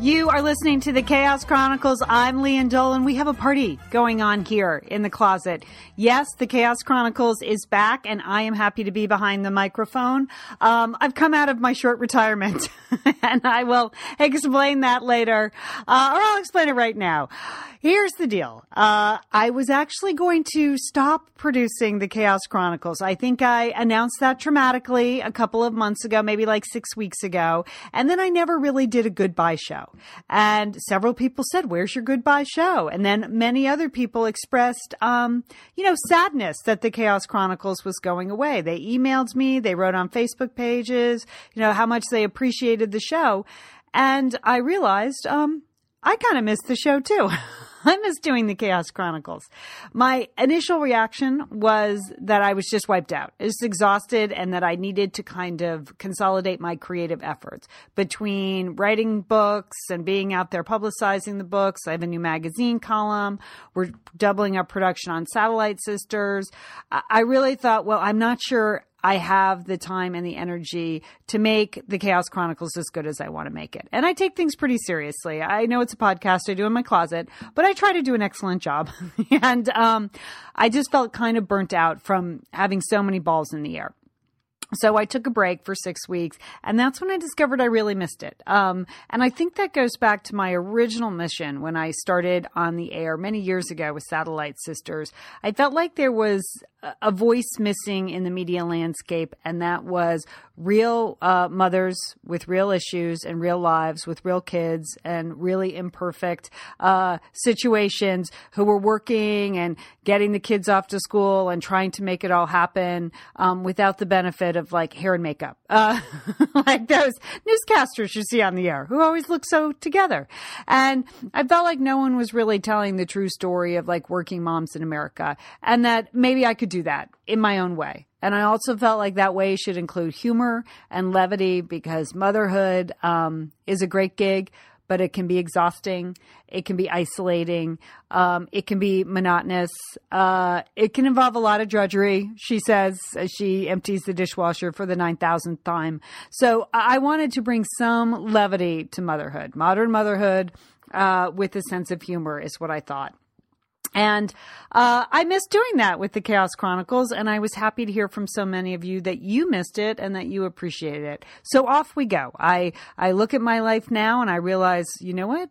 You are listening to the Chaos Chronicles. I'm Lian Dolan. We have a party going on here in the closet. Yes, the Chaos Chronicles is back, and I am happy to be behind the microphone. Um, I've come out of my short retirement, and I will explain that later, uh, or I'll explain it right now. Here's the deal. Uh, I was actually going to stop producing the Chaos Chronicles. I think I announced that dramatically a couple of months ago, maybe like six weeks ago. And then I never really did a goodbye show. And several people said, where's your goodbye show? And then many other people expressed, um, you know, sadness that the Chaos Chronicles was going away. They emailed me. They wrote on Facebook pages, you know, how much they appreciated the show. And I realized, um, I kind of missed the show too. I miss doing the Chaos Chronicles. My initial reaction was that I was just wiped out, just exhausted, and that I needed to kind of consolidate my creative efforts between writing books and being out there publicizing the books. I have a new magazine column. We're doubling up production on Satellite Sisters. I really thought, well, I'm not sure I have the time and the energy to make the Chaos Chronicles as good as I want to make it. And I take things pretty seriously. I know it's a podcast I do in my closet, but I try to do an excellent job. and um, I just felt kind of burnt out from having so many balls in the air. So I took a break for six weeks, and that's when I discovered I really missed it. Um, and I think that goes back to my original mission when I started on the air many years ago with Satellite Sisters. I felt like there was a voice missing in the media landscape, and that was real uh, mothers with real issues and real lives with real kids and really imperfect uh, situations who were working and getting the kids off to school and trying to make it all happen um, without the benefit of like hair and makeup, uh, like those newscasters you see on the air who always look so together. And I felt like no one was really telling the true story of like working moms in America, and that maybe I could do that in my own way. And I also felt like that way should include humor and levity because motherhood um, is a great gig, but it can be exhausting. It can be isolating. Um, it can be monotonous. Uh, it can involve a lot of drudgery, she says, as she empties the dishwasher for the 9,000th time. So I wanted to bring some levity to motherhood. Modern motherhood uh, with a sense of humor is what I thought. And uh, I missed doing that with the Chaos Chronicles, and I was happy to hear from so many of you that you missed it and that you appreciated it. So off we go. I I look at my life now and I realize, you know what?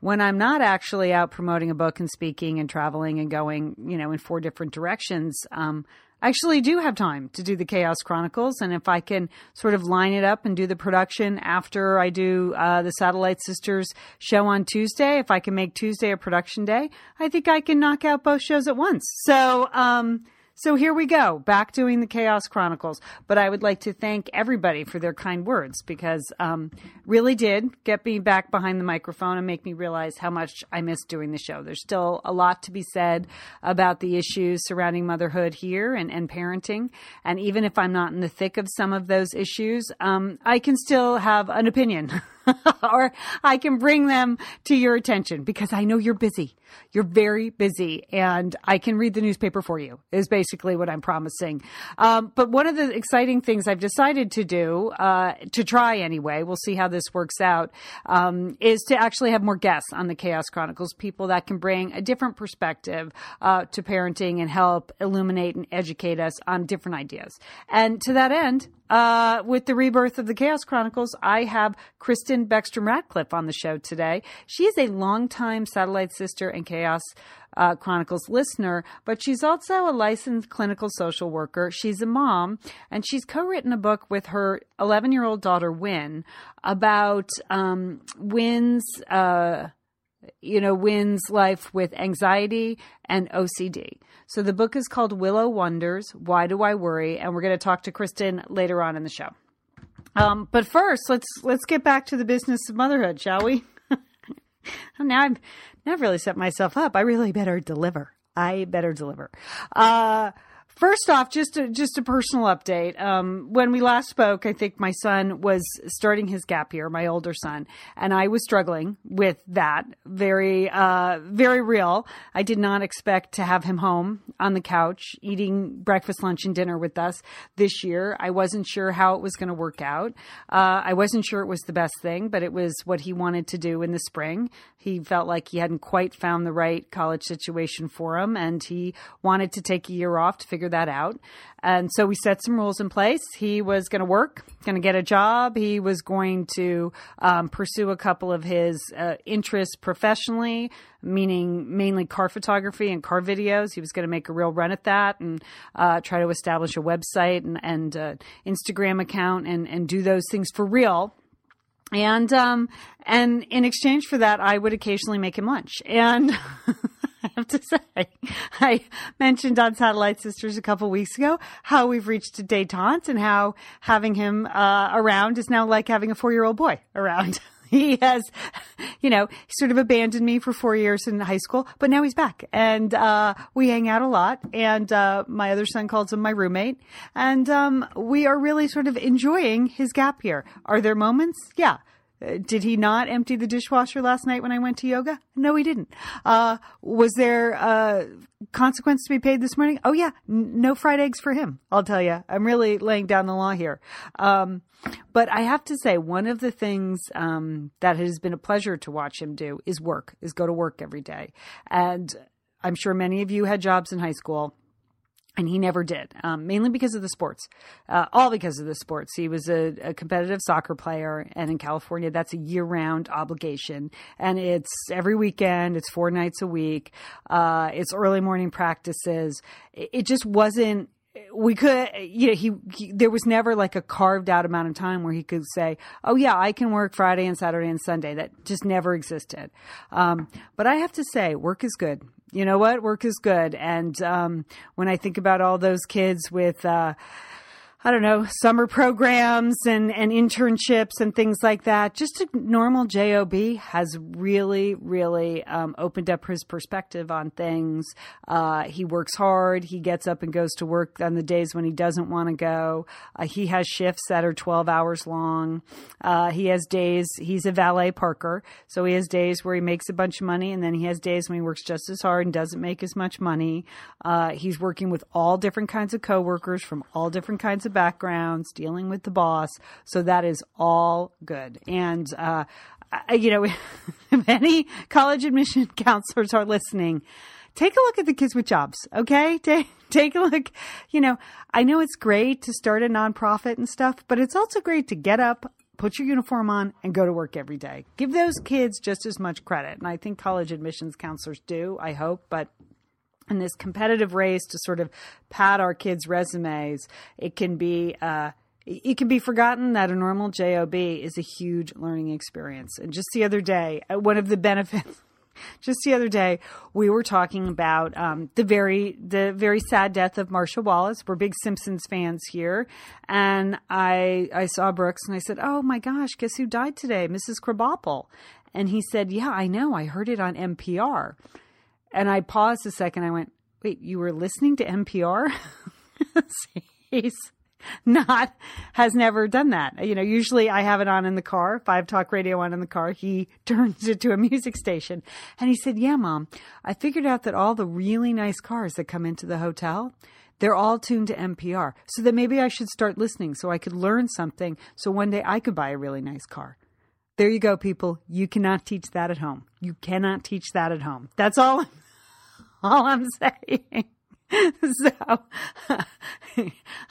When I'm not actually out promoting a book and speaking and traveling and going, you know, in four different directions, um, I actually do have time to do the Chaos Chronicles. And if I can sort of line it up and do the production after I do uh, the Satellite Sisters show on Tuesday, if I can make Tuesday a production day, I think I can knock out both shows at once. So, um, so here we go, back doing the Chaos Chronicles. But I would like to thank everybody for their kind words because um, really did get me back behind the microphone and make me realize how much I miss doing the show. There's still a lot to be said about the issues surrounding motherhood here and, and parenting. And even if I'm not in the thick of some of those issues, um, I can still have an opinion. or I can bring them to your attention because I know you're busy. You're very busy and I can read the newspaper for you is basically what I'm promising. Um, but one of the exciting things I've decided to do, uh, to try anyway, we'll see how this works out, um, is to actually have more guests on the Chaos Chronicles, people that can bring a different perspective uh, to parenting and help illuminate and educate us on different ideas. And to that end, uh, with the rebirth of the Chaos Chronicles, I have Kristin Beckstrom Radcliffe on the show today. She is a longtime Satellite Sister and Chaos uh, Chronicles listener, but she's also a licensed clinical social worker. She's a mom, and she's co written a book with her 11 year old daughter, Win, about um, Win's. Uh, you know, Win's life with anxiety and OCD. So the book is called Willow Wonders Why Do I Worry? And we're going to talk to Kristin later on in the show. Um, but first, let's let's get back to the business of motherhood, shall we? now I've now I've really set myself up. I really better deliver. I better deliver. Uh, First off, just a, just a personal update. Um, when we last spoke, I think my son was starting his gap year, my older son, and I was struggling with that. Very, uh, very real. I did not expect to have him home on the couch eating breakfast, lunch, and dinner with us this year. I wasn't sure how it was going to work out. Uh, I wasn't sure it was the best thing, but it was what he wanted to do in the spring. He felt like he hadn't quite found the right college situation for him, and he wanted to take a year off to figure that out. And so we set some rules in place. He was going to work, going to get a job. He was going to um, pursue a couple of his uh, interests professionally, meaning mainly car photography and car videos. He was going to make a real run at that and uh, try to establish a website and, and uh, Instagram account and, and do those things for real and um and in exchange for that i would occasionally make him lunch and I have to say, I mentioned on Satellite Sisters a couple weeks ago how we've reached a detente and how having him uh, around is now like having a four year old boy around. he has, you know, sort of abandoned me for four years in high school, but now he's back and, uh, we hang out a lot. And, uh, my other son calls him my roommate. And, um, we are really sort of enjoying his gap year. Are there moments? Yeah. Did he not empty the dishwasher last night when I went to yoga? No, he didn't. Uh, was there a consequence to be paid this morning? Oh yeah, N- no fried eggs for him. I'll tell you, I'm really laying down the law here. Um, but I have to say, one of the things um, that has been a pleasure to watch him do is work, is go to work every day, and I'm sure many of you had jobs in high school and he never did, um, mainly because of the sports, uh, all because of the sports. He was a, a, competitive soccer player, and in California, that's a year-round obligation, and it's every weekend. It's four nights a week. Uh, it's early morning practices. It, it just wasn't we could you know he, he, there was never like a carved out amount of time where he could say oh yeah i can work friday and saturday and sunday that just never existed um, but i have to say work is good you know what? Work is good. And um, when I think about all those kids with, uh, I don't know, summer programs and, and internships and things like that. Just a normal JOB has really, really um, opened up his perspective on things. Uh, he works hard. He gets up and goes to work on the days when he doesn't want to go. Uh, he has shifts that are 12 hours long. Uh, he has days, he's a valet parker. So he has days where he makes a bunch of money and then he has days when he works just as hard and doesn't make as much money. Uh, he's working with all different kinds of coworkers from all different kinds of of backgrounds, dealing with the boss. So that is all good. And, uh, I, you know, if any college admission counselors are listening, take a look at the kids with jobs. Okay. Take, take a look. You know, I know it's great to start a nonprofit and stuff, but it's also great to get up, put your uniform on and go to work every day. Give those kids just as much credit. And I think college admissions counselors do, I hope, but in this competitive race to sort of pad our kids' resumes, it can be uh, it can be forgotten that a normal job is a huge learning experience. And just the other day, uh, one of the benefits. Just the other day, we were talking about um, the very the very sad death of Marcia Wallace. We're big Simpsons fans here, and I I saw Brooks and I said, "Oh my gosh, guess who died today? Mrs. Krabappel." And he said, "Yeah, I know. I heard it on NPR." And I paused a second. I went, wait, you were listening to NPR? He's not, has never done that. You know, usually I have it on in the car, Five Talk Radio on in the car. He turns it to a music station. And he said, yeah, mom, I figured out that all the really nice cars that come into the hotel, they're all tuned to NPR. So that maybe I should start listening so I could learn something. So one day I could buy a really nice car. There you go, people. You cannot teach that at home. You cannot teach that at home. That's all, all I'm saying. so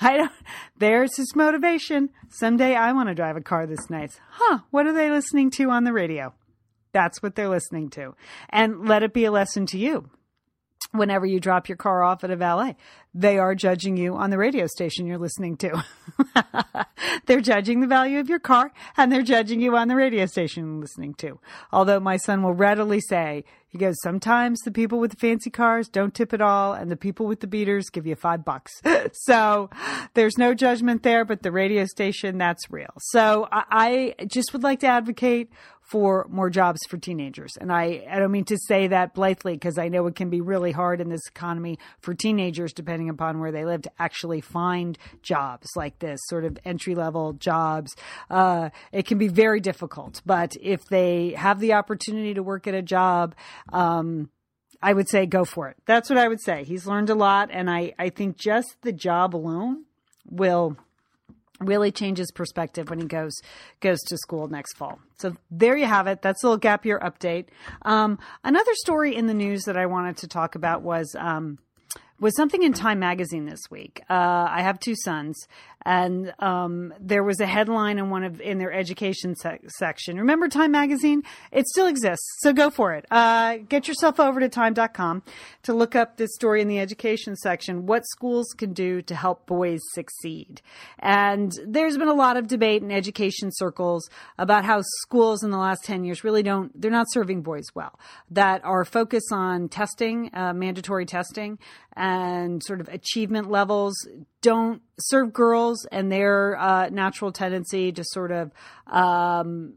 I don't, there's his motivation. Someday I want to drive a car this nice. Huh. What are they listening to on the radio? That's what they're listening to. And let it be a lesson to you whenever you drop your car off at a valet. They are judging you on the radio station you're listening to. they're judging the value of your car and they're judging you on the radio station you're listening to. Although my son will readily say, he goes, sometimes the people with the fancy cars don't tip at all, and the people with the beaters give you five bucks. so there's no judgment there, but the radio station, that's real. So I, I just would like to advocate for more jobs for teenagers. And I, I don't mean to say that blithely because I know it can be really hard in this economy for teenagers, depending upon where they live, to actually find jobs like this, sort of entry level jobs. Uh, it can be very difficult. But if they have the opportunity to work at a job, um, I would say go for it. That's what I would say. He's learned a lot, and I, I think just the job alone will really changes perspective when he goes goes to school next fall. So there you have it. That's a little gap year update. Um, another story in the news that I wanted to talk about was um, was something in Time Magazine this week. Uh, I have two sons, and um, there was a headline in one of in their education se- section. Remember Time Magazine? It still exists, so go for it. Uh, get yourself over to time.com to look up this story in the education section. What schools can do to help boys succeed? And there's been a lot of debate in education circles about how schools in the last ten years really don't they're not serving boys well. That are focused on testing, uh, mandatory testing and sort of achievement levels don't serve girls and their uh, natural tendency to sort of um,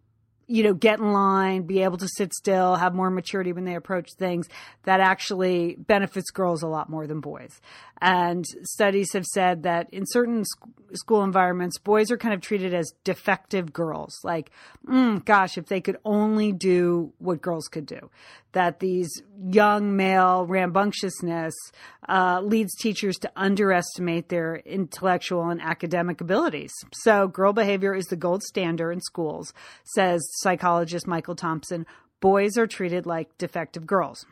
you know, get in line, be able to sit still, have more maturity when they approach things that actually benefits girls a lot more than boys. And studies have said that in certain sc- school environments, boys are kind of treated as defective girls. Like, mm, gosh, if they could only do what girls could do. That these young male rambunctiousness uh, leads teachers to underestimate their intellectual and academic abilities. So, girl behavior is the gold standard in schools, says psychologist Michael Thompson. Boys are treated like defective girls.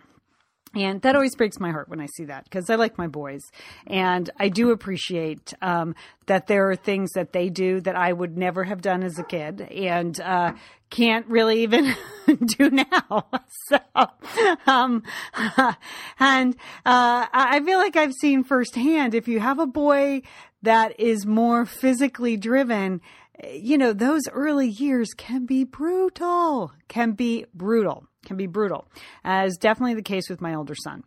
And that always breaks my heart when I see that because I like my boys. And I do appreciate um, that there are things that they do that I would never have done as a kid and uh, can't really even do now. So, um, and uh, I feel like I've seen firsthand if you have a boy that is more physically driven, you know, those early years can be brutal, can be brutal can be brutal, as definitely the case with my older son.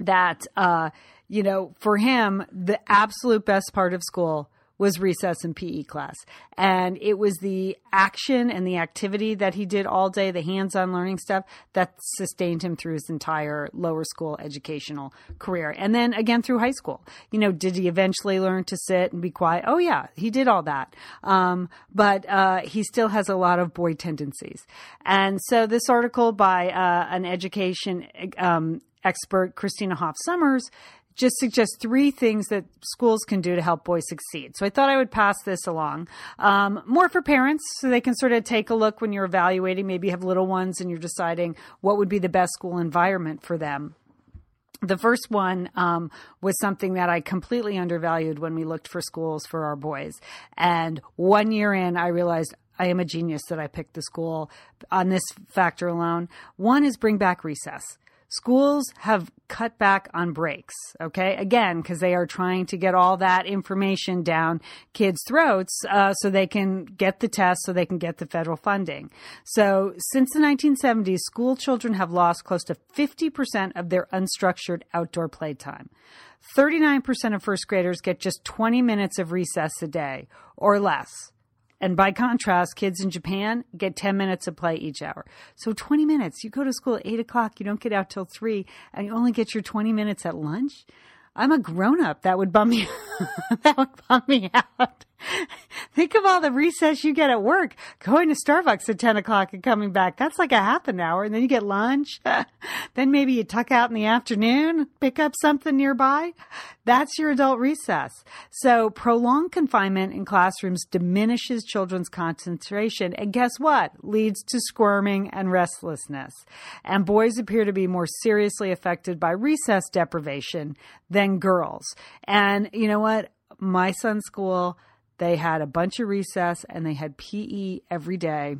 That, uh, you know, for him, the absolute best part of school was recess and PE class. And it was the action and the activity that he did all day, the hands on learning stuff, that sustained him through his entire lower school educational career. And then again through high school. You know, did he eventually learn to sit and be quiet? Oh, yeah, he did all that. Um, but uh, he still has a lot of boy tendencies. And so this article by uh, an education um, expert, Christina Hoff Sommers, just suggest three things that schools can do to help boys succeed. So I thought I would pass this along. Um, more for parents so they can sort of take a look when you're evaluating. Maybe you have little ones and you're deciding what would be the best school environment for them. The first one um, was something that I completely undervalued when we looked for schools for our boys. And one year in, I realized I am a genius that I picked the school on this factor alone. One is bring back recess. Schools have cut back on breaks, okay? Again, because they are trying to get all that information down kids' throats uh, so they can get the test, so they can get the federal funding. So, since the 1970s, school children have lost close to 50% of their unstructured outdoor playtime. 39% of first graders get just 20 minutes of recess a day or less. And by contrast, kids in Japan get 10 minutes of play each hour. So 20 minutes. You go to school at 8 o'clock, you don't get out till 3, and you only get your 20 minutes at lunch. I'm a grown up. That would bum me. that would bum me out. Think of all the recess you get at work. Going to Starbucks at 10 o'clock and coming back. That's like a half an hour. And then you get lunch. then maybe you tuck out in the afternoon, pick up something nearby. That's your adult recess. So prolonged confinement in classrooms diminishes children's concentration. And guess what? Leads to squirming and restlessness. And boys appear to be more seriously affected by recess deprivation than girls. And you know what? My son's school, they had a bunch of recess and they had PE every day.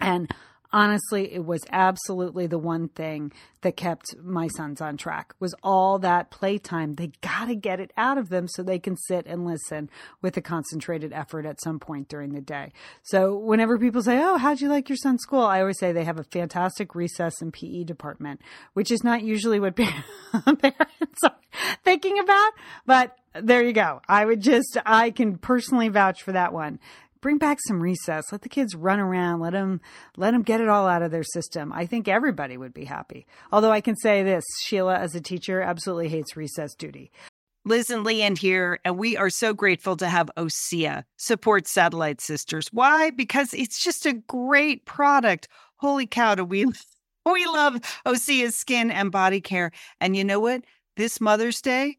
And honestly, it was absolutely the one thing that kept my sons on track was all that playtime. They got to get it out of them so they can sit and listen with a concentrated effort at some point during the day. So whenever people say, "Oh, how'd you like your son's school?" I always say they have a fantastic recess and PE department, which is not usually what parents are thinking about, but there you go. I would just, I can personally vouch for that one. Bring back some recess. Let the kids run around. Let them let them get it all out of their system. I think everybody would be happy. Although I can say this, Sheila, as a teacher, absolutely hates recess duty. Liz and Lian here, and we are so grateful to have OSEA support Satellite Sisters. Why? Because it's just a great product. Holy cow, do we we love OSEA's skin and body care. And you know what? This Mother's Day,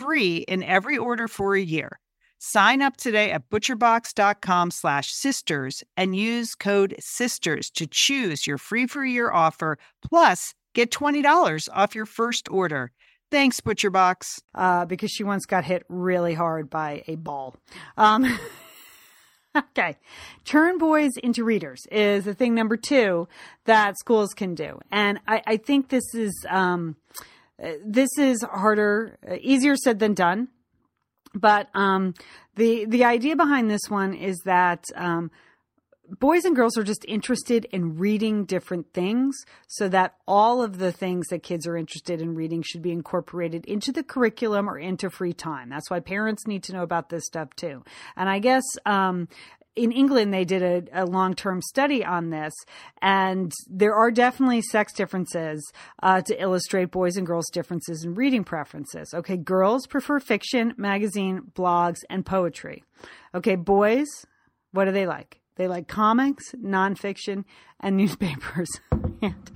free in every order for a year. Sign up today at butcherbox.com slash sisters and use code sisters to choose your free for year offer plus get $20 off your first order. Thanks, ButcherBox. uh, because she once got hit really hard by a ball. Um, okay. Turn boys into readers is the thing number two that schools can do. And I, I think this is, um, this is harder, uh, easier said than done. But um, the the idea behind this one is that um, boys and girls are just interested in reading different things so that all of the things that kids are interested in reading should be incorporated into the curriculum or into free time that's why parents need to know about this stuff too and i guess um, in England, they did a, a long term study on this, and there are definitely sex differences uh, to illustrate boys and girls' differences in reading preferences. Okay, girls prefer fiction, magazine, blogs, and poetry. Okay, boys, what do they like? They like comics, nonfiction, and newspapers. and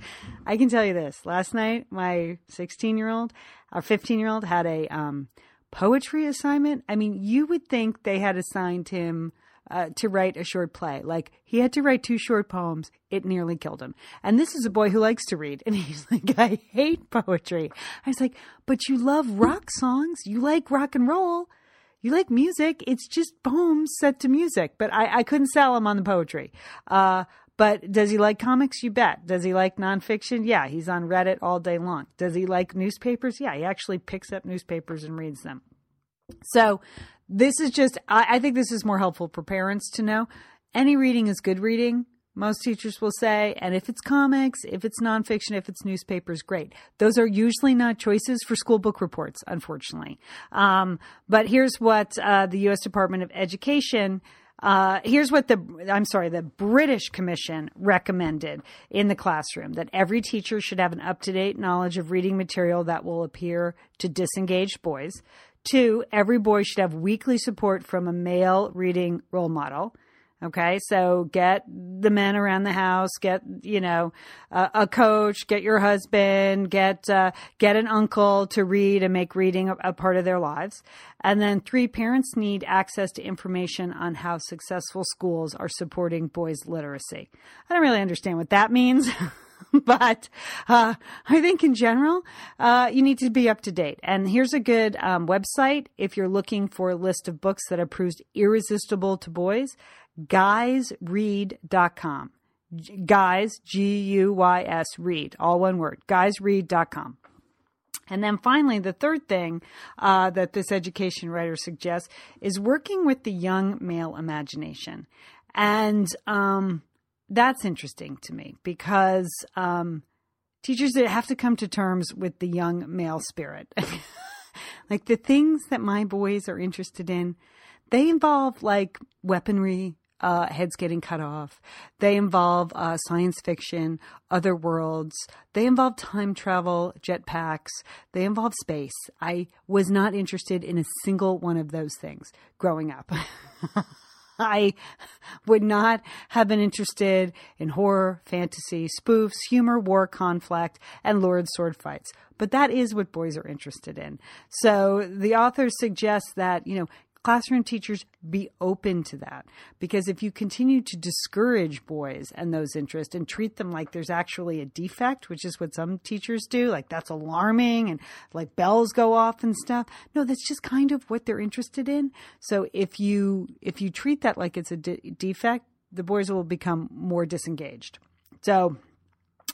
I can tell you this last night, my 16 year old, our 15 year old had a um, poetry assignment. I mean, you would think they had assigned him uh, to write a short play. Like he had to write two short poems. It nearly killed him. And this is a boy who likes to read. And he's like, I hate poetry. I was like, but you love rock songs. You like rock and roll. You like music. It's just poems set to music. But I, I couldn't sell him on the poetry. Uh, but does he like comics? You bet. Does he like nonfiction? Yeah, he's on Reddit all day long. Does he like newspapers? Yeah, he actually picks up newspapers and reads them. So this is just, I, I think this is more helpful for parents to know. Any reading is good reading most teachers will say. And if it's comics, if it's nonfiction, if it's newspapers, great. Those are usually not choices for school book reports, unfortunately. Um, but here's what uh, the U.S. Department of Education. Uh, here's what the I'm sorry, the British Commission recommended in the classroom that every teacher should have an up to date knowledge of reading material that will appear to disengaged boys. Two, every boy should have weekly support from a male reading role model. Okay, so get the men around the house, get you know uh, a coach, get your husband, get uh, get an uncle to read and make reading a, a, part of their lives. And then three, parents need access to information on how successful schools are supporting boys' literacy. I don't really understand what that means. but uh, I think in general, uh, you need to be up to date. And here's a good um, website if you're looking for a list of books that are proved irresistible to boys guysread.com. Guys, G U Y S, read, all one word, guysread.com. And then finally, the third thing uh, that this education writer suggests is working with the young male imagination. And um, that's interesting to me because um, teachers have to come to terms with the young male spirit. like the things that my boys are interested in, they involve like weaponry, uh, heads getting cut off. They involve uh, science fiction, other worlds. They involve time travel, jetpacks. They involve space. I was not interested in a single one of those things growing up. I would not have been interested in horror, fantasy, spoofs, humor, war, conflict, and lurid sword fights. But that is what boys are interested in. So the author suggests that, you know, classroom teachers be open to that. Because if you continue to discourage boys and those interests and treat them like there's actually a defect which is what some teachers do like that's alarming and like bells go off and stuff no that's just kind of what they're interested in. So if you if you treat that like it's a de- defect the boys will become more disengaged. So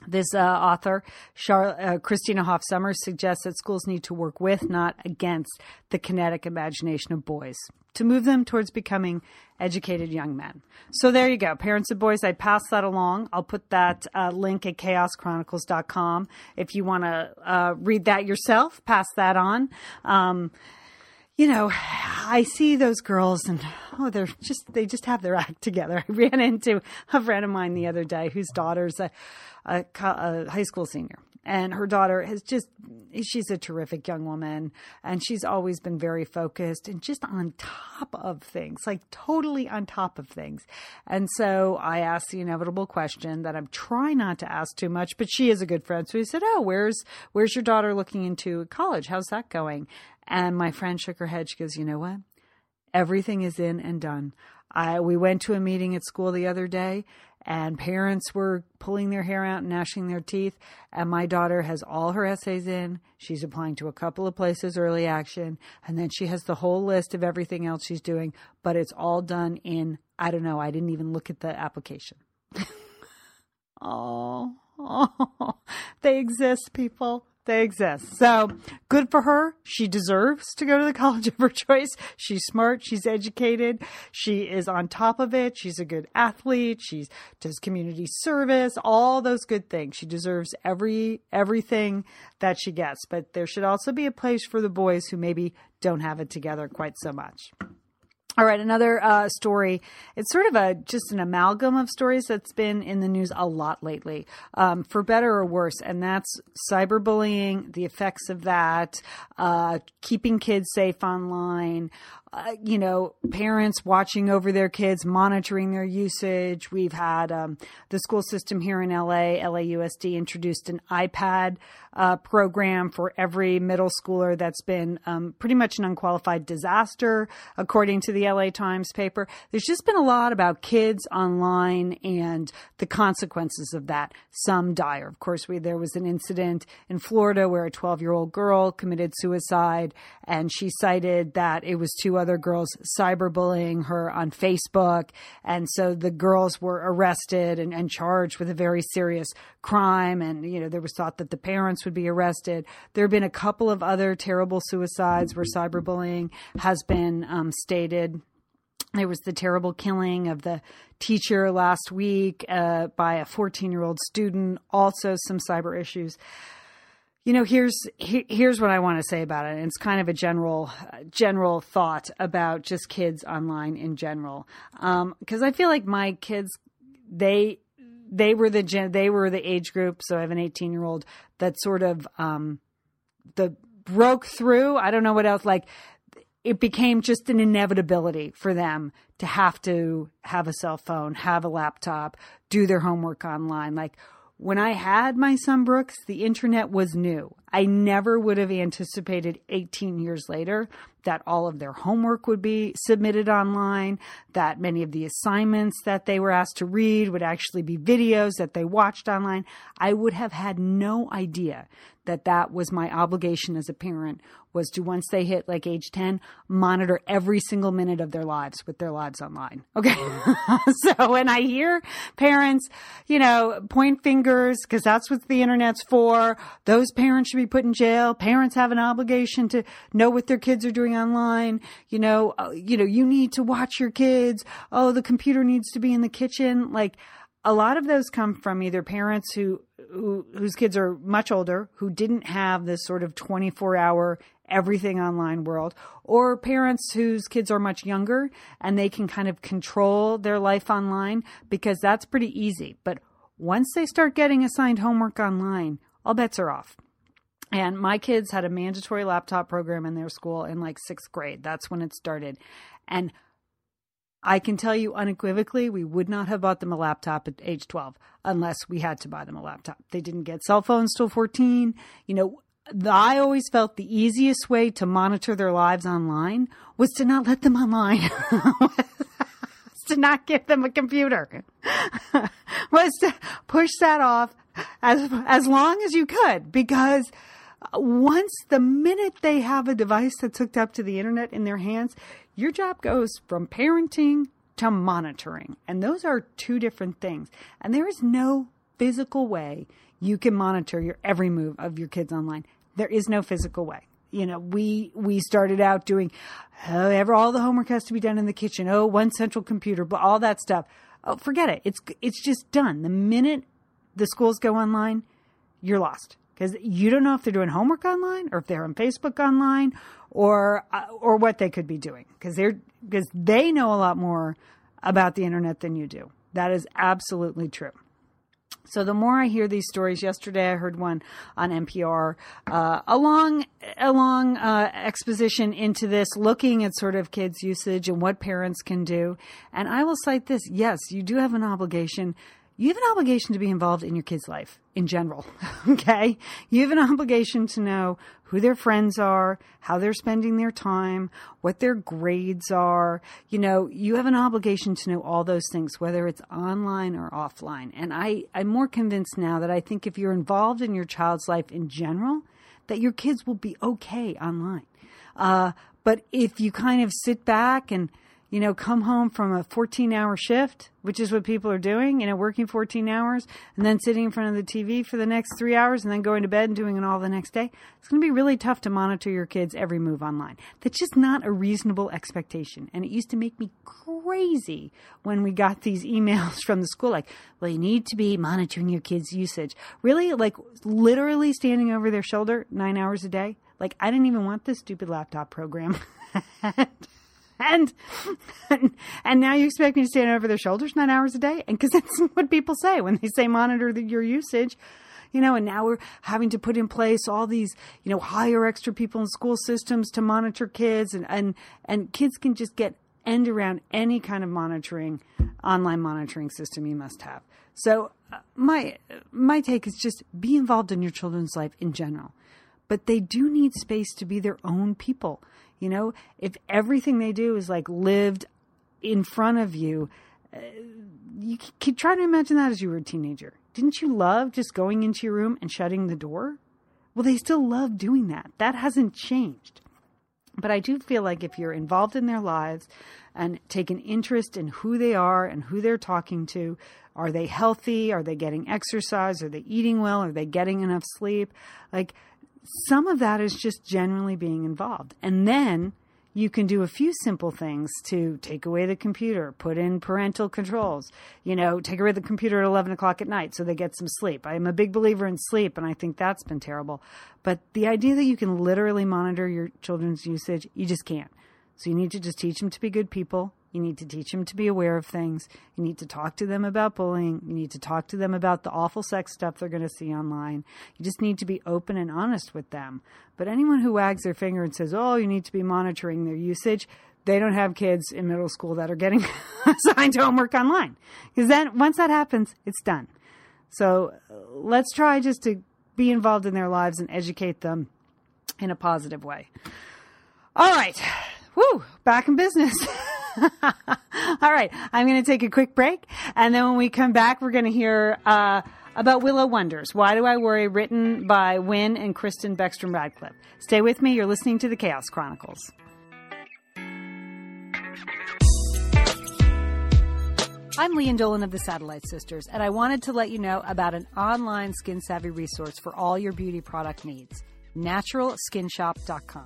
this uh, author, Char- uh, Christina Hoff Sommers, suggests that schools need to work with, not against, the kinetic imagination of boys to move them towards becoming educated young men. So there you go. Parents of boys, I pass that along. I'll put that uh, link at chaoschronicles.com. If you want to uh, read that yourself, pass that on. Um, you know, I see those girls and oh, they're just, they just have their act together. I ran into a friend of mine the other day whose daughter's a, a, a high school senior and her daughter has just she's a terrific young woman. And she's always been very focused and just on top of things like totally on top of things. And so i asked the inevitable question that i'm trying not to ask too much but she is a good friend. So he said oh where's where's your daughter looking into college? How's that going? And my friend shook her head. She goes you know what? Everything is in and done. I, we went to a meeting at school the other day and parents were pulling their hair out and gnashing their teeth. And my daughter has all her essays in. She's applying to a couple of places early action. And then she has the whole list of everything else she's doing, but it's all done in, I don't know, I didn't even look at the application. oh, oh, they exist, people. They exist. So good for her. She deserves to go to the college of her choice. She's smart. She's educated. She is on top of it. She's a good athlete. She does community service, all those good things. She deserves every, everything that she gets. But there should also be a place for the boys who maybe don't have it together quite so much. All right, another uh, story. It's sort of a just an amalgam of stories that's been in the news a lot lately, um, for better or worse, and that's cyberbullying, the effects of that, uh, keeping kids safe online, uh, you know, parents watching over their kids, monitoring their usage. We've had um, the school system here in LA, LAUSD, introduced an iPad uh, program for every middle schooler that's been um, pretty much an unqualified disaster, according to the LA Times paper. There's just been a lot about kids online and the consequences of that. Some dire. Of course, we, there was an incident in Florida where a 12 year old girl committed suicide, and she cited that it was two other girls cyberbullying her on Facebook. And so the girls were arrested and, and charged with a very serious crime. And, you know, there was thought that the parents would be arrested. There have been a couple of other terrible suicides where cyberbullying has been um, stated. There was the terrible killing of the teacher last week uh, by a 14 year old student, also some cyber issues you know here's here's what i want to say about it. And it's kind of a general general thought about just kids online in general. Because um, i feel like my kids they they were the gen, they were the age group. So i have an 18 year old that sort of um, the broke through. I don't know what else like it became just an inevitability for them to have to have a cell phone have a laptop do their homework online. Like when I had my son Brooks, the internet was new. I never would have anticipated 18 years later that all of their homework would be submitted online, that many of the assignments that they were asked to read would actually be videos that they watched online. I would have had no idea that that was my obligation as a parent was to once they hit like age 10 monitor every single minute of their lives with their lives online okay? So when i hear parents you know point fingers because that's what the internet's for those parents should be put in jail parents have an obligation to know what their kids are doing online you know uh, you know you need to watch your kids oh the computer needs to be in the kitchen like a lot of those come from either parents who, who whose kids are much older who didn't have this sort of 24 hour everything online world or parents whose kids are much younger and they can kind of control their life online because that's pretty easy. But once they start getting assigned homework online all bets are off. And my kids had a mandatory laptop program in their school in like sixth grade. That's when it started. And I can tell you unequivocally, we would not have bought them a laptop at age 12 unless we had to buy them a laptop. They didn't get cell phones till 14. You know, I always felt the easiest way to monitor their lives online was to not let them online. to not give them a computer. was to push that off as as long as you could because once the minute they have a device that's hooked up to the internet in their hands, your job goes from parenting to monitoring. And those are two different things. And there is no physical way you can monitor your every move of your kids online. There is no physical way. You know, we we started out doing oh, ever all the homework has to be done in the kitchen. Oh, one central computer, but all that stuff. Oh, forget it. It's it's just done. The minute the schools go online, you're lost because you don't know if they're doing homework online or if they're on Facebook online or uh, or what they could be doing because they're because they know a lot more about the internet than you do. That is absolutely true. So the more I hear these stories, yesterday I heard one on NPR, uh, a long, a long uh, exposition into this, looking at sort of kids' usage and what parents can do. And I will cite this: yes, you do have an obligation you have an obligation to be involved in your kid's life in general. okay. You have an obligation to know who their friends are, how they're spending their time, what their grades are. You know, you have an obligation to know all those things, whether it's online or offline. And I, I'm more convinced now that I think if you're involved in your child's life in general, that your kids will be okay online. Uh, but if you kind of sit back and you know, come home from a 14 hour shift, which is what people are doing, you know, working 14 hours and then sitting in front of the TV for the next three hours and then going to bed and doing it all the next day. It's going to be really tough to monitor your kids' every move online. That's just not a reasonable expectation. And it used to make me crazy when we got these emails from the school like, well, you need to be monitoring your kids' usage. Really? Like literally standing over their shoulder nine hours a day? Like, I didn't even want this stupid laptop program. and, and and now you expect me to stand over their shoulders nine hours a day? And because that's what people say when they say monitor the, your usage. You know and now we're having to put in place all these you know hire extra people in school systems to monitor kids. And and and kids can just get end around any kind of monitoring online monitoring system you must have. So uh, my my take is just be involved in your children's life in general. But they do need space to be their own people you know, if everything they do is like lived in front of you, uh, you could try to imagine that as you were a teenager. Didn't you love just going into your room and shutting the door? Well, they still love doing that. That hasn't changed. But I do feel like if you're involved in their lives and take an interest in who they are and who they're talking to, are they healthy? Are they getting exercise? Are they eating well? Are they getting enough sleep? Like, some of that is just generally being involved. And then you can do a few simple things to take away the computer, put in parental controls, you know, take away the computer at 11 o'clock at night so they get some sleep. I'm a big believer in sleep, and I think that's been terrible. But the idea that you can literally monitor your children's usage, you just can't. So you need to just teach them to be good people you need to teach them to be aware of things. You need to talk to them about bullying. You need to talk to them about the awful sex stuff they're going to see online. You just need to be open and honest with them. But anyone who wags their finger and says, oh, you need to be monitoring their usage, they don't have kids in middle school that are getting assigned homework online. Because then once that happens, it's done. So let's try just to be involved in their lives and educate them in a positive way. All right. Woo, back in business. All right, I'm going to take a quick break, and then when we come back, we're going to hear uh, about Willow Wonders. Why do I worry? Written by Wynn and Kristin Beckstrom Radcliffe. Stay with me. You're listening to the Chaos Chronicles. I'm Lian Dolan of the Satellite Sisters, and I wanted to let you know about an online skin savvy resource for all your beauty product needs naturalskinshop.com.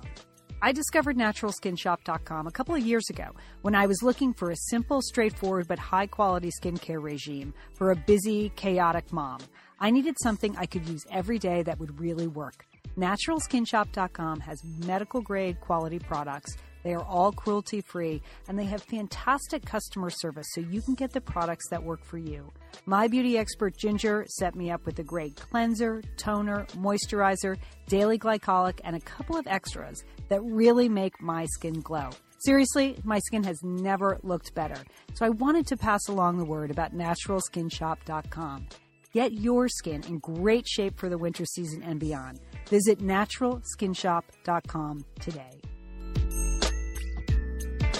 I discovered naturalskinshop.com a couple of years ago when I was looking for a simple, straightforward, but high quality skincare regime for a busy, chaotic mom. I needed something I could use every day that would really work. Naturalskinshop.com has medical grade quality products they are all cruelty free and they have fantastic customer service so you can get the products that work for you. My beauty expert Ginger set me up with a great cleanser, toner, moisturizer, daily glycolic, and a couple of extras that really make my skin glow. Seriously, my skin has never looked better. So I wanted to pass along the word about naturalskinshop.com. Get your skin in great shape for the winter season and beyond. Visit naturalskinshop.com today.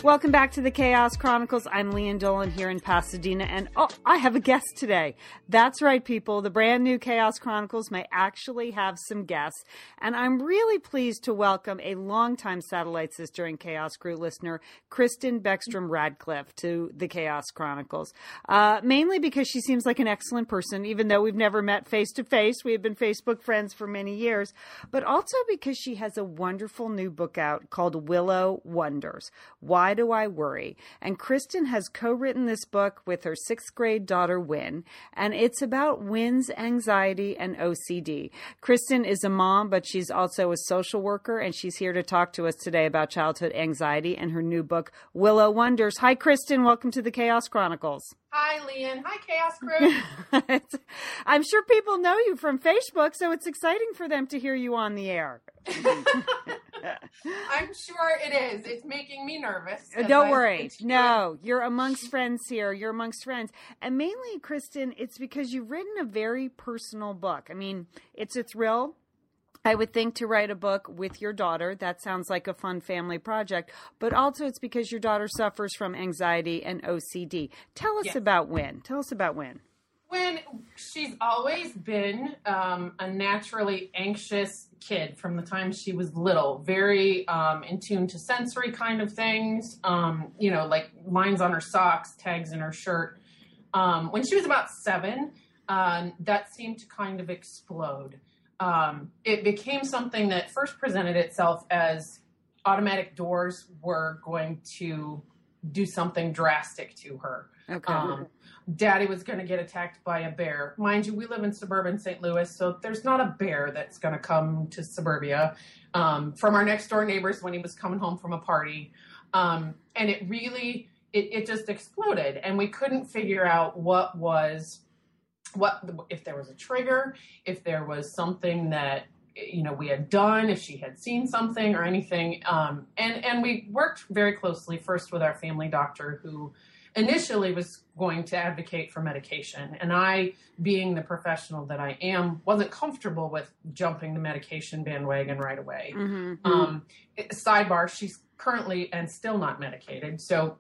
Welcome back to the Chaos Chronicles. I'm Lian Dolan here in Pasadena, and oh, I have a guest today. That's right, people. The brand new Chaos Chronicles may actually have some guests, and I'm really pleased to welcome a longtime Satellite Sister and Chaos Crew listener, Kristin Beckstrom Radcliffe, to the Chaos Chronicles. Uh, mainly because she seems like an excellent person, even though we've never met face to face. We have been Facebook friends for many years, but also because she has a wonderful new book out called Willow Wonders. Why do I Worry? And Kristin has co written this book with her sixth grade daughter, Wynn, and it's about Wynn's anxiety and OCD. Kristin is a mom, but she's also a social worker, and she's here to talk to us today about childhood anxiety and her new book, Willow Wonders. Hi, Kristin. Welcome to the Chaos Chronicles. Hi, Lian. Hi, Chaos Crew. I'm sure people know you from Facebook, so it's exciting for them to hear you on the air. I'm sure it is. It's making me nervous. Uh, don't worry. No, you're amongst friends here. You're amongst friends. And mainly, Kristin, it's because you've written a very personal book. I mean, it's a thrill. I would think to write a book with your daughter. That sounds like a fun family project. But also, it's because your daughter suffers from anxiety and OCD. Tell us yes. about Wynn. Tell us about Wynn. When she's always been um, a naturally anxious kid from the time she was little, very um, in tune to sensory kind of things, um, you know, like lines on her socks, tags in her shirt. Um, when she was about seven, uh, that seemed to kind of explode. Um, it became something that first presented itself as automatic doors were going to do something drastic to her. Okay. Um, daddy was going to get attacked by a bear. Mind you, we live in suburban St. Louis, so there's not a bear that's going to come to suburbia. Um, from our next door neighbors when he was coming home from a party. Um, and it really, it, it just exploded. And we couldn't figure out what was, what, if there was a trigger, if there was something that, you know, we had done, if she had seen something or anything. Um, and, and we worked very closely first with our family doctor who, initially was going to advocate for medication. And I, being the professional that I am, wasn't comfortable with jumping the medication bandwagon right away. Mm-hmm. Um, sidebar, she's currently and still not medicated. So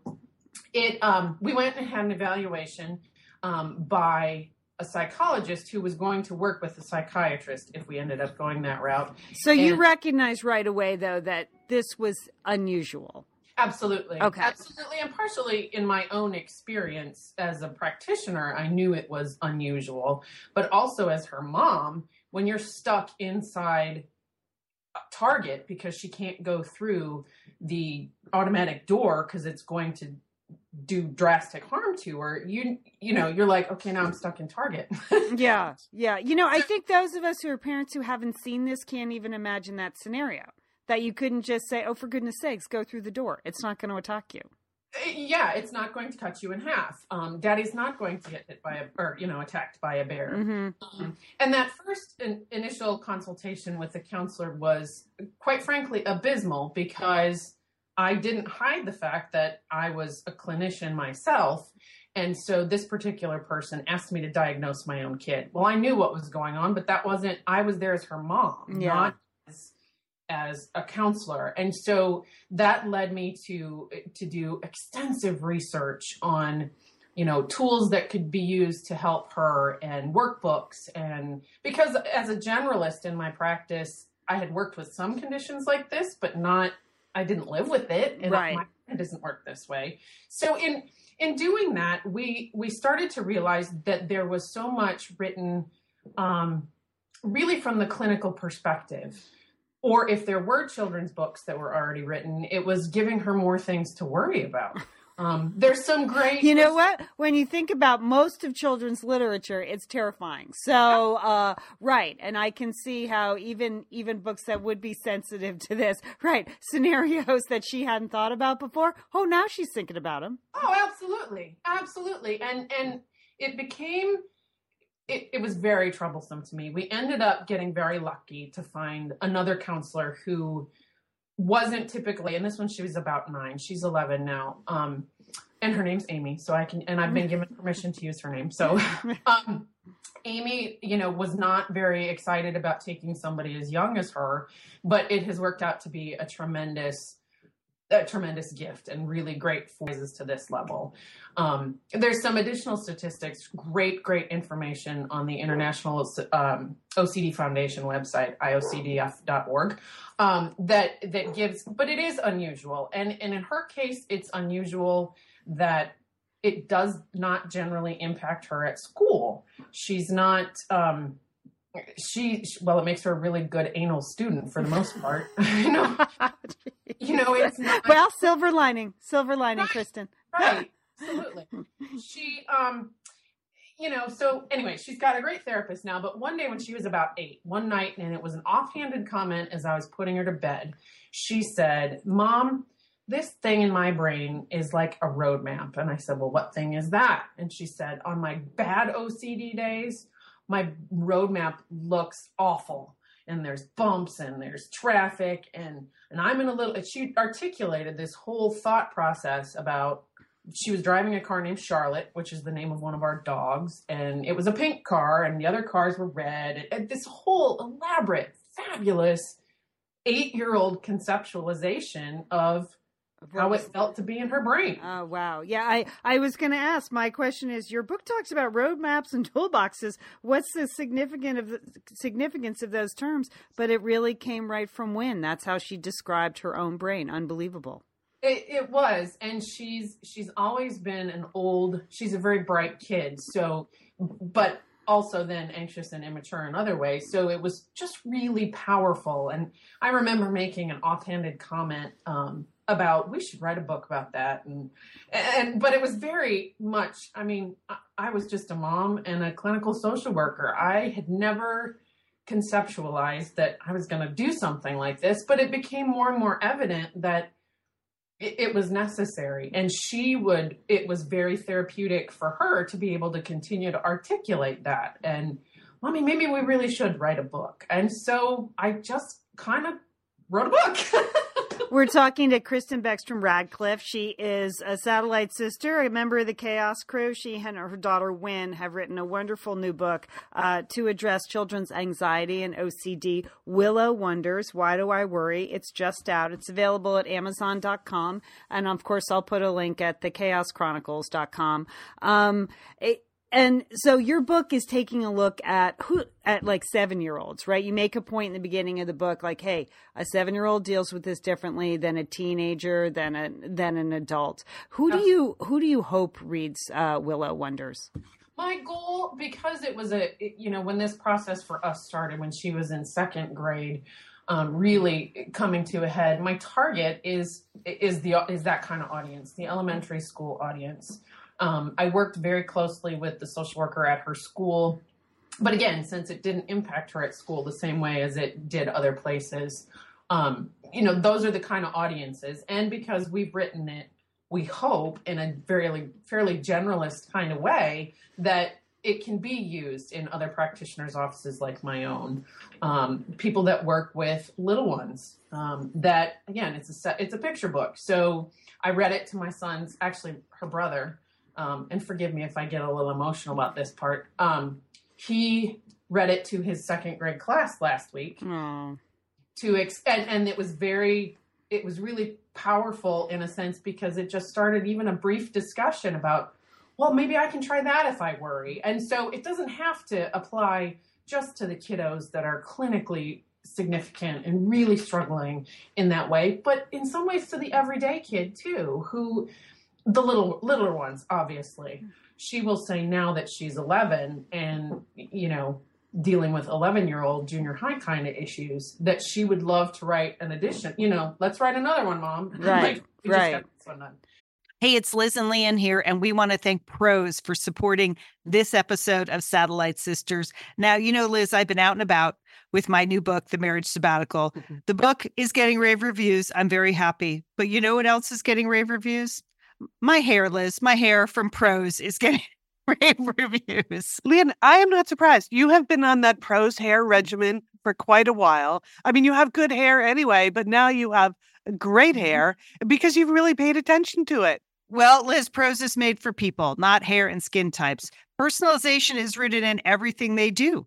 it, um, we went and had an evaluation um, by a psychologist who was going to work with a psychiatrist if we ended up going that route. So and, you recognize right away, though, that this was unusual. Absolutely. Okay. Absolutely. And partially in my own experience as a practitioner, I knew it was unusual. But also as her mom, when you're stuck inside a Target because she can't go through the automatic door because it's going to do drastic harm to her you you know you're like okay now i'm stuck in target yeah yeah you know i think those of us who are parents who haven't seen this can't even imagine that scenario that you couldn't just say, "Oh, for goodness sakes, go through the door." It's not going to attack you. Uh, yeah, it's not going to cut you in half. Um, Daddy's not going to get hit by a, or you know, attacked by a bear. Mm-hmm. Um, and that first in, initial consultation with the counselor was, quite frankly, abysmal because I didn't hide the fact that I was a clinician myself. And so this particular person asked me to diagnose my own kid. Well, I knew what was going on, but that wasn't, I was there as her mom, yeah. not as as a counselor and so that led me to to do extensive research on you know tools that could be used to help her and workbooks and because as a generalist in my practice i had worked with some conditions like this but not i didn't live with it and right. it doesn't work this way so in in doing that we we started to realize that there was so much written um really from the clinical perspective or if there were children's books that were already written, it was giving her more things to worry about. Um, there's some great. You know what? When you think about most of children's literature, it's terrifying. So, uh, right, and I can see how even even books that would be sensitive to this, right, scenarios that she hadn't thought about before. Oh, now she's thinking about them. Oh, absolutely, absolutely, and and it became it, it was very troublesome to me. We ended up getting very lucky to find another counselor who wasn't typically, and this one she was about nine. She's 11 now. Um, and her name's Amy. So I can, and I've been given permission to use her name. So, um, Amy, you know, was not very excited about taking somebody as young as her, but it has worked out to be a tremendous a tremendous gift and really great rises to this level. Um, there's some additional statistics, great, great information on the International um, OCD Foundation website, iocdf.org, um, that that gives, but it is unusual, and and in her case, it's unusual that it does not generally impact her at school. She's not. Um, she well it makes her a really good anal student for the most part. You know. You know it's not, well silver lining silver lining right, kristin. Right. Absolutely. She um you know so anyway she's got a great therapist now but one day when she was about eight one night and it was an offhanded comment as i was putting her to bed she said mom this thing in my brain is like a roadmap and i said well what thing is that? And she said on my bad ocd days my roadmap looks awful and there's bumps and there's traffic and and I'm in a little she articulated this whole thought process about she was driving a car named Charlotte, which is the name of one of our dogs, and it was a pink car and the other cars were red. And this whole elaborate, fabulous 8-year-old conceptualization of how it felt to be in her brain. Oh wow. Yeah, I I was going to ask. My question is your book talks about roadmaps and toolboxes. What's the significant of the significance of those terms? But it really came right from Wynn. That's how she described her own brain. Unbelievable. It, it was, and she's she's always been an old. She's a very bright kid. So, but also then anxious and immature in other ways. So it was just really powerful. And I remember making an offhanded comment um, about we should write a book about that and and but it was very much i mean I, was just a mom and a clinical social worker i had never conceptualized that i was going to do something like this but it became more and more evident that it, it was necessary. And she would, it was very therapeutic for her to be able to continue to articulate that. And, mommy, maybe we really should write a book. And so I just kind of wrote a book. We're talking to Kristin Beckstrom Radcliffe. She is a satellite sister, a member of the Chaos Crew. She and her daughter Wynn have written a wonderful new book uh, to address children's anxiety and OCD. Willow Wonders. Why do I worry? It's just out. It's available at Amazon.com, and of course, I'll put a link at thechaoschronicles.com. Um, it, and so your book is taking a look at who at like seven year olds right? You make a point in the beginning of the book like hey a seven year old deals with this differently than a teenager than a than an adult. Who do you who do you hope reads uh, willow wonders? My goal because it was a you know when this process for us started when she was in second grade um, really coming to a head my target is is the is that kind of audience the elementary school audience um, I worked very closely with the social worker at her school. But again, since it didn't impact her at school the same way as it did other places, um, you know, those are the kind of audiences. And because we've written it, we hope in a fairly fairly generalist kind of way that it can be used in other practitioners' offices like my own. Um, people that work with little ones. Um, that again, it's a it's a picture book. So I read it to my son's, actually her brother, um, and forgive me if I get a little emotional about this part. Um, he read it to his second grade class last week. Aww. To ex- and, and it was very, it was really powerful in a sense because it just started even a brief discussion about, well, maybe I can try that if I worry. And so it doesn't have to apply just to the kiddos that are clinically significant and really struggling in that way, but in some ways to the everyday kid too, who the little littler ones obviously she will say now that she's 11 and you know dealing with 11 year old junior high kind of issues that she would love to write an edition you know let's write another one mom right like, right Hey, it's Liz and Lian here, and we want to thank Prose for supporting this episode of Satellite Sisters. Now, you know, Liz, I've been out and about with my new book, The Marriage Sabbatical. Mm-hmm. The book is getting rave reviews. I'm very happy. But you know what else is getting rave reviews? My hair, Liz, my hair from Prose is getting rave reviews. Lian, I am not surprised. You have been on that Prose hair regimen for quite a while. I mean, you have good hair anyway, but now you have great mm-hmm. hair because you've really paid attention to it. Well, Liz, Prose is made for people, not hair and skin types. Personalization is rooted in everything they do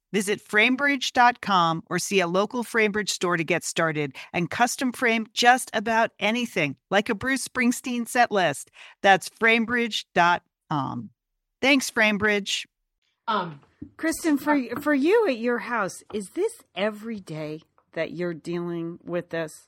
Visit framebridge.com or see a local FrameBridge store to get started and custom frame just about anything, like a Bruce Springsteen set list. That's framebridge.com. Thanks, FrameBridge. Um, Kristin, for for you at your house, is this every day that you're dealing with this?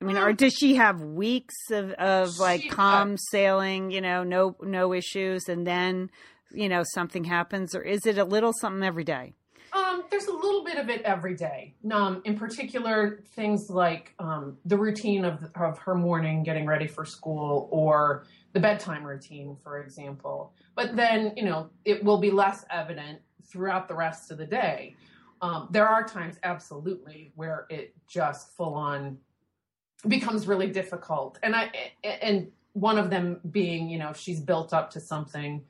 I mean, or um, does she have weeks of, of like she, calm uh, sailing, you know, no no issues, and then you know something happens, or is it a little something every day? Um, there's a little bit of it every day. Um, in particular, things like um, the routine of of her morning, getting ready for school, or the bedtime routine, for example. But then, you know, it will be less evident throughout the rest of the day. Um, there are times, absolutely, where it just full on becomes really difficult. And I and one of them being, you know, she's built up to something.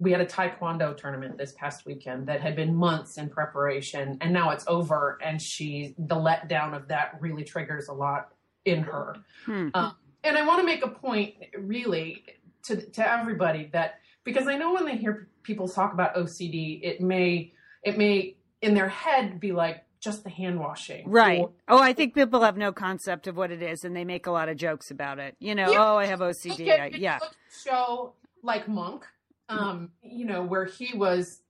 We had a taekwondo tournament this past weekend that had been months in preparation, and now it's over. And she, the letdown of that really triggers a lot in her. Hmm. Um, and I want to make a point, really, to to everybody that because I know when they hear people talk about OCD, it may it may in their head be like, just the hand washing. Right. Or, oh, I think people have no concept of what it is and they make a lot of jokes about it. You know, yeah, oh, I have OCD. I, yeah. Show like Monk, um, you know, where he was,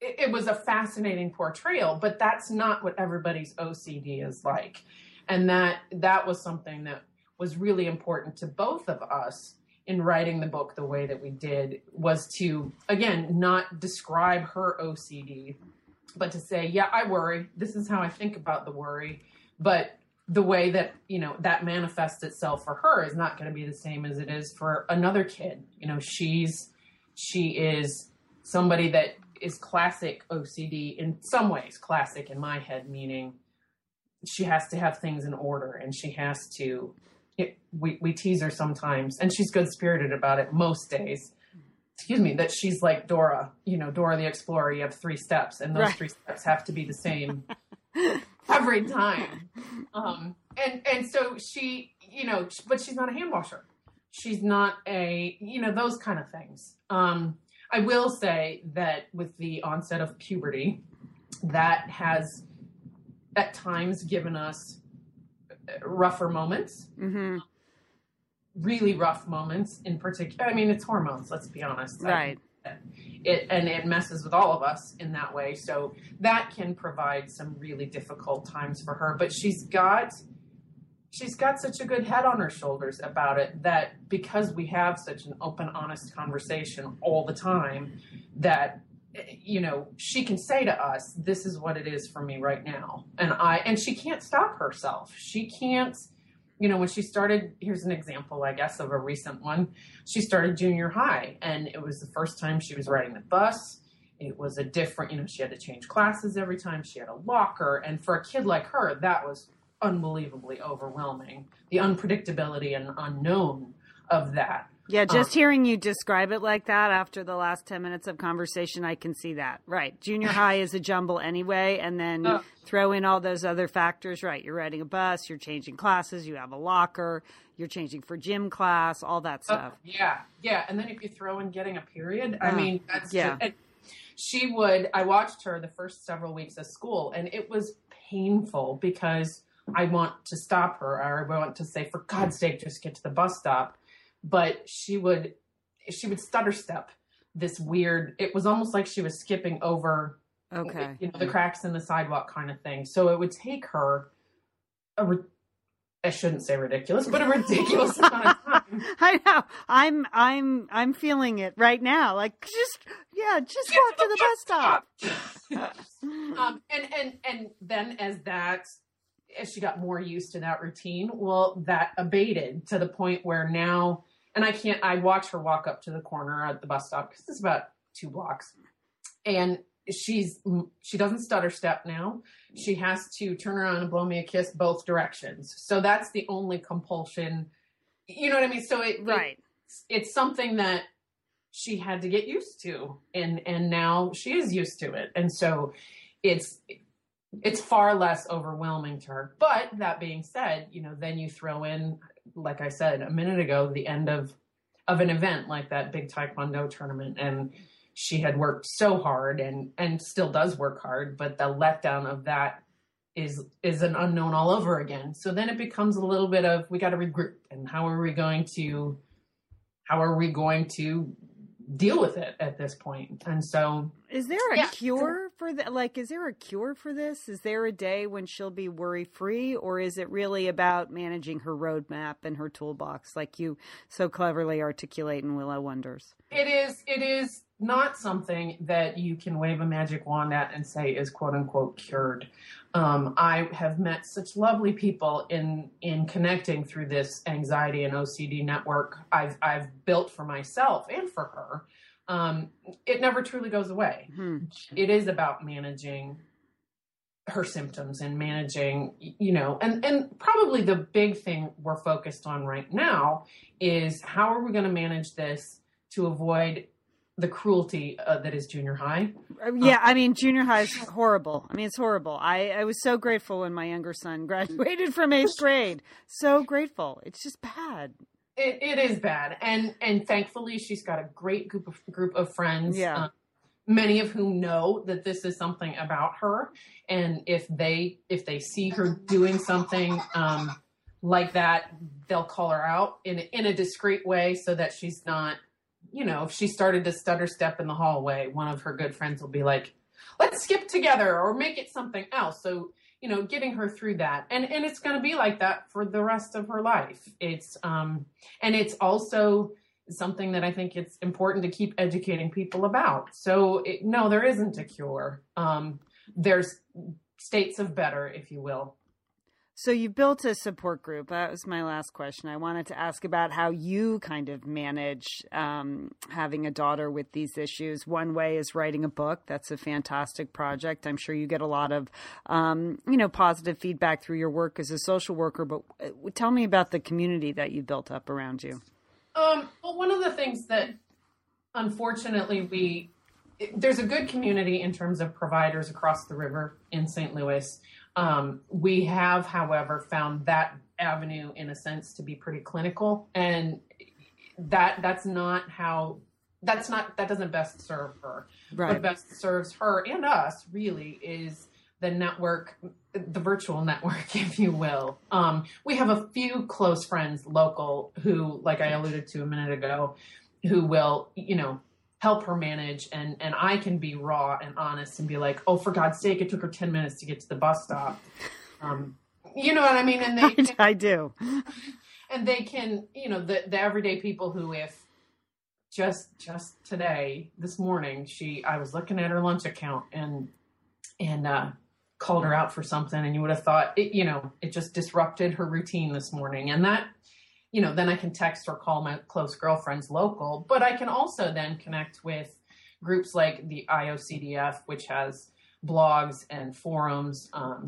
it, it was a fascinating portrayal, but that's not what everybody's OCD is like. And that, that was something that was really important to both of us in writing the book the way that we did was to, again, not describe her OCD but to say, yeah, I worry. This is how I think about the worry. But the way that, you know, that manifests itself for her is not going to be the same as it is for another kid. You know, she's, she is somebody that is classic OCD in some ways, classic in my head, meaning she has to have things in order and she has to, it, we, we tease her sometimes and she's good spirited about it most days excuse me, that she's like Dora, you know, Dora the Explorer. You have three steps, and those right. three steps have to be the same every time. Um, and and so she, you know, but she's not a hand washer. She's not a, you know, those kind of things. Um, I will say that with the onset of puberty, that has at times given us rougher moments. Mm-hmm really rough moments in particular. I mean, it's hormones, let's be honest. Right. it, and it messes with all of us in that way. So that can provide some really difficult times for her. But she's got she's got such a good head on her shoulders about it that because we have such an open, honest conversation all the time, that you know she can say to us this is what it is for me right now and i and she can't stop herself she can't you know, when she started, here's an example, I guess, of a recent one. She started junior high, and it was the first time she was riding the bus. It was a different, you know, she had to change classes every time. She had a locker. And for a kid like her, that was unbelievably overwhelming. The unpredictability and unknown of that. Yeah, just um, hearing you describe it like that after the last 10 minutes of conversation, I can see that. Right. Junior high is a jumble anyway. And then uh, throw in all those other factors. Right. You're riding a bus, you're changing classes, you have a locker, you're changing for gym class, all that uh, stuff. Uh, yeah. Yeah. And then if you throw in getting a period, I uh, mean, that's yeah. Just, she would, I watched her the first several weeks of school and it was painful because I want to stop her or I want to say, for God's sake, just get to the bus stop. But she would, she would stutter step this weird, it was almost like she was skipping over, Okay. you know, the cracks in the sidewalk kind of thing. So it would take her a, I shouldn't say ridiculous, but a ridiculous amount of time. I know. I'm I'm I'm feeling it right now. Like just yeah, just walk to the bus stop. um, and and and then as that as she got more used to that routine, well, that abated to the point where now, and I can't. I watch her walk up to the corner at the bus stop because it's about two blocks, and she's she doesn't stutter step now. She has to turn around and blow me a kiss both directions. So that's the only compulsion. You know what I mean? So it, it Right. it's something that she had to get used to and and now she is used to it and so it's it's far less overwhelming to her but that being said you know then you throw in like i said a minute ago the end of of an event like that big taekwondo tournament and she had worked so hard and and still does work hard but the letdown of that is is an unknown all over again so then it becomes a little bit of we got to regroup and how are we going to how are we going to deal with it at this point? and so Is there a Yeah. cure for that? Like, is there a cure for this? Is there a day when she'll be worry free, or is it really about managing her roadmap and her toolbox, like you so cleverly articulate in Willow Wonders? it is it is not something that you can wave a magic wand at and say is quote unquote cured um, i have met such lovely people in in connecting through this anxiety and ocd network i've i've built for myself and for her um, it never truly goes away Hmm. it is about managing her symptoms and managing you know and and probably the big thing we're focused on right now is how are we going to manage this to avoid the cruelty uh, that is junior high Uh, Yeah, I mean, junior high is horrible. I mean, it's horrible. I, I was so grateful when my younger son graduated from eighth grade. So grateful. It's just bad. It, it is bad. And and thankfully she's got a great group of group of friends Yeah. uh, many of whom know that this is something about her. And if they if they see her doing something um like that they'll call her out in in a discreet way so that she's not you know if she started to stutter step in the hallway one of her good friends will be like let's skip together or make it something else. So you know getting her through that. And and it's going to be like that for the rest of her life. It's um and it's also something that i think it's important to keep educating people about. So it, no there isn't a cure. Um there's states of better if you will So you built a support group. That was my last question. I wanted to ask about how you kind of manage um, having a daughter with these issues. One way is writing a book. That's a fantastic project. I'm sure you get a lot of, um, you know, positive feedback through your work as a social worker. But uh, tell me about the community that you built up around you. Um, well, one of the things that unfortunately we there's a good community in terms of providers across the river in St. Louis. Um, we have, however, found that avenue in a sense to be pretty clinical, and that that's not how that's not that doesn't best serve her. What best serves her and us really is the network, the virtual network, if you will. Um, we have a few close friends local who, like I alluded to a minute ago, who will, you know, help her manage and and I can be raw and honest and be like, oh, for God's sake, it took her ten minutes to get to the bus stop. Um, you know what I mean? And they I do. and they can, you know, the the everyday people who if just just today, this morning, she I was looking at her lunch account and and uh called her out for something and you would have thought it, you know, it just disrupted her routine this morning. And that you know, then I can text or call my close girlfriends local, but I can also then connect with groups like the IOCDF, which has blogs and forums, um,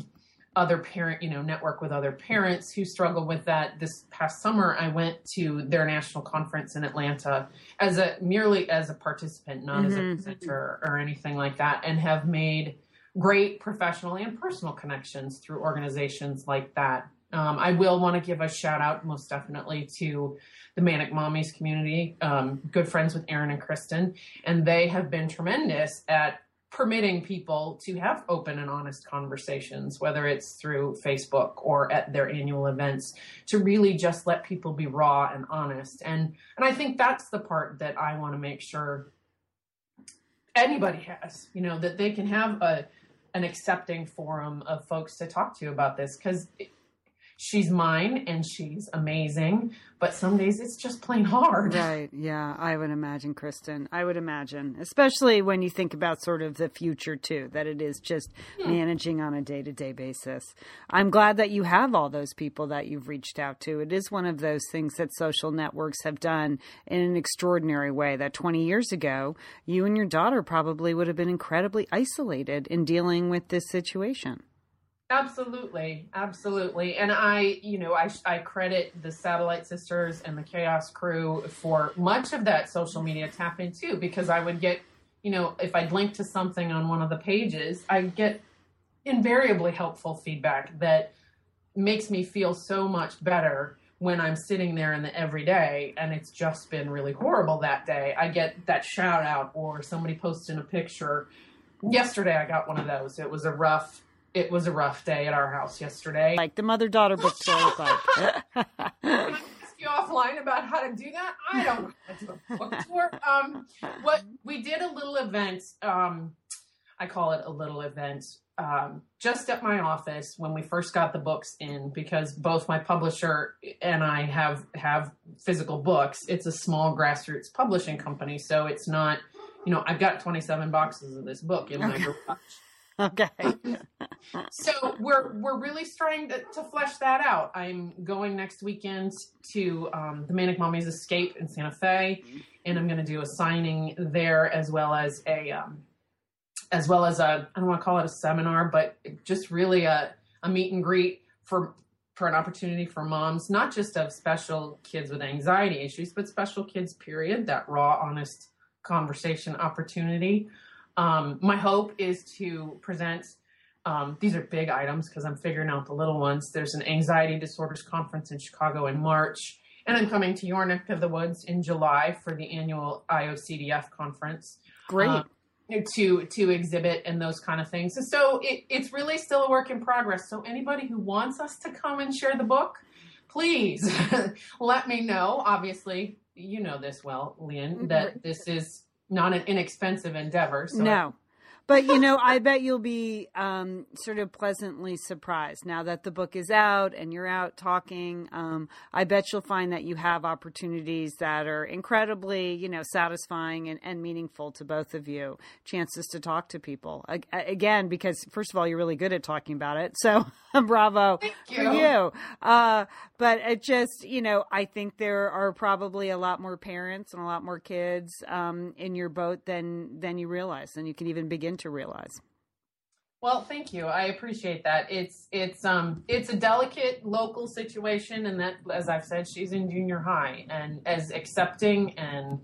other parent, you know, network with other parents who struggle with that. This past summer, I went to their national conference in Atlanta as a merely as a participant, not as a Mhm. presenter or anything like that, and have made great professional and personal connections through organizations like that. Um, I will want to give a shout out most definitely to the Manic Mommies community, um, good friends with Aaron and Kristen, and they have been tremendous at permitting people to have open and honest conversations, whether it's through Facebook or at their annual events, to really just let people be raw and honest. And and I think that's the part that I want to make sure anybody has, you know, that they can have a an accepting forum of folks to talk to about this because she's mine and she's amazing but some days it's just plain hard. Right. Yeah i would imagine kristin. I would imagine especially when you think about sort of the future too that it is just hmm. managing on a day-to-day basis. I'm glad that you have all those people that you've reached out to. It is one of those things that social networks have done in an extraordinary way that 20 years ago you and your daughter probably would have been incredibly isolated in dealing with this situation Absolutely, absolutely, and I, you know, I I credit the Satellite Sisters and the Chaos Crew for much of that social media tap in too, because I would get, you know, if I'd link to something on one of the pages, I get invariably helpful feedback that makes me feel so much better when I'm sitting there in the everyday and it's just been really horrible that day. I get that shout out or somebody posting a picture. Yesterday I got one of those. It was a rough it was a rough day at our house yesterday. Like the mother daughter book tour like. ask you offline about how to do that? I don't know how to do a book tour. Um, what we did a little event. Um, I call it a little event. Um, just at my office when we first got the books in, because both my publisher and I have have physical books. It's a small grassroots publishing company, so it's not. You know, I've got 27 boxes of this book in my garage. Okay. so we're we're really starting to, to, flesh that out. I'm going next weekend to um, the Manic Mommies Escape in Santa Fe, and I'm going to do a signing there as well as a um, as well as a I don't want to call it a seminar, but just really a a meet and greet for for an opportunity for moms, not just of special kids with anxiety issues, but special kids. Period. That raw, honest conversation opportunity. Um, my hope is to present. Um, these are big items because I'm figuring out the little ones. There's an anxiety disorders conference in Chicago in March, and I'm coming to your neck of the woods in July for the annual IOCDF conference. Great. Um, to to exhibit and those kind of things. So it, it's really still a work in progress. So anybody who wants us to come and share the book, please let me know. Obviously, you know this well, that mm-hmm. this is not an inexpensive endeavor. So no. But you know, I bet you'll be um, sort of pleasantly surprised now that the book is out and you're out talking. Um, I bet you'll find that you have opportunities that are incredibly, you know, satisfying and, and meaningful to both of you. Chances to talk to people again, because first of all, you're really good at talking about it. So bravo you. for you. Uh, but it just, you know, I think there are probably a lot more parents and a lot more kids um, in your boat than than you realize, and you can even begin to realize. Well, thank you. I appreciate that. It's it's um it's a delicate local situation, and that, as I've said, she's in junior high, and as accepting and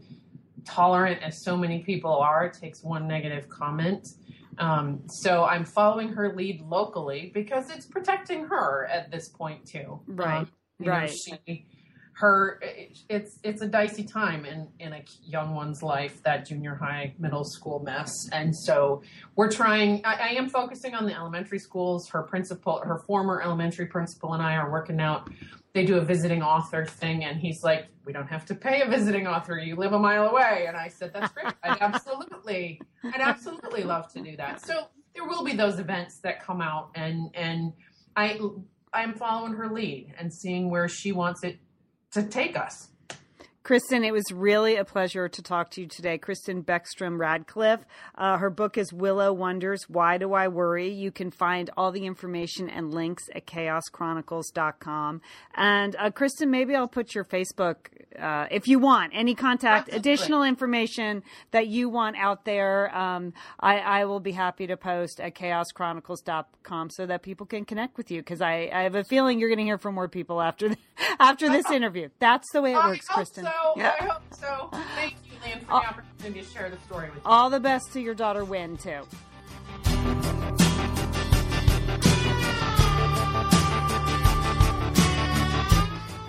tolerant as so many people are, it takes one negative comment. Um, so I'm following her lead locally because it's protecting her at this point too. Right. Um, right. Know, she her it's it's a dicey time in in a young one's life that junior high middle school mess. And so we're trying I, I, am focusing on the elementary schools. Her principal her former elementary principal and i are working out. They do a visiting author thing and he's like we don't have to pay a visiting author. You live a mile away. And i said that's great. I'd absolutely i'd absolutely love to do that. So there will be those events that come out and and i i'm following her lead and seeing where she wants it to take us. Kristin, it was really a pleasure to talk to you today. Kristin Beckstrom Radcliffe. Uh, her book is Willow Wonders Why Do I Worry? You can find all the information and links at chaoschronicles.com. And uh, Kristin, maybe I'll put your Facebook uh, if you want any contact, Absolutely. additional information that you want out there. Um, I, I, will be happy to post at chaoschronicles.com so that people can connect with you because I, I, have a feeling you're going to hear from more people after the, after this interview. That's the way it works, Kristin. So so. Yeah. I hope so. Thank you, Lian, for the opportunity to share the story with you. All the best to your daughter, Wynn, too.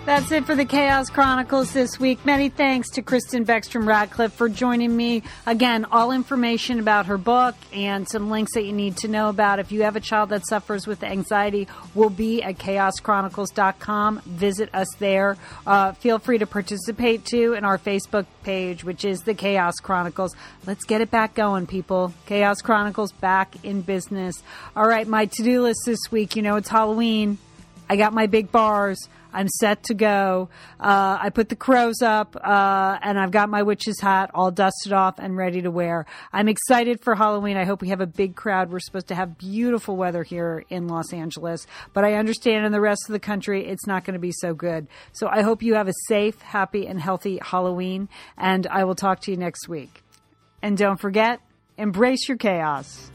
That's it for the Chaos Chronicles this week. Many thanks to Kristin Beckstrom Radcliffe for joining me. Again, all information about her book and some links that you need to know about. If you have a child that suffers with anxiety, will be at chaoschronicles.com. Visit us there. Uh, feel free to participate too in our Facebook page, which is the Chaos Chronicles. Let's get it back going, people. Chaos Chronicles back in business. All right, my to do list this week. You know, it's Halloween. I got my big bars. I'm set to go. Uh, I put the crows up, uh, and I've got my witch's hat all dusted off and ready to wear. I'm excited for Halloween. I hope we have a big crowd. We're supposed to have beautiful weather here in Los Angeles, but I understand in the rest of the country it's not going to be so good. So I hope you have a safe, happy, and healthy Halloween, and I will talk to you next week. And don't forget, embrace your chaos.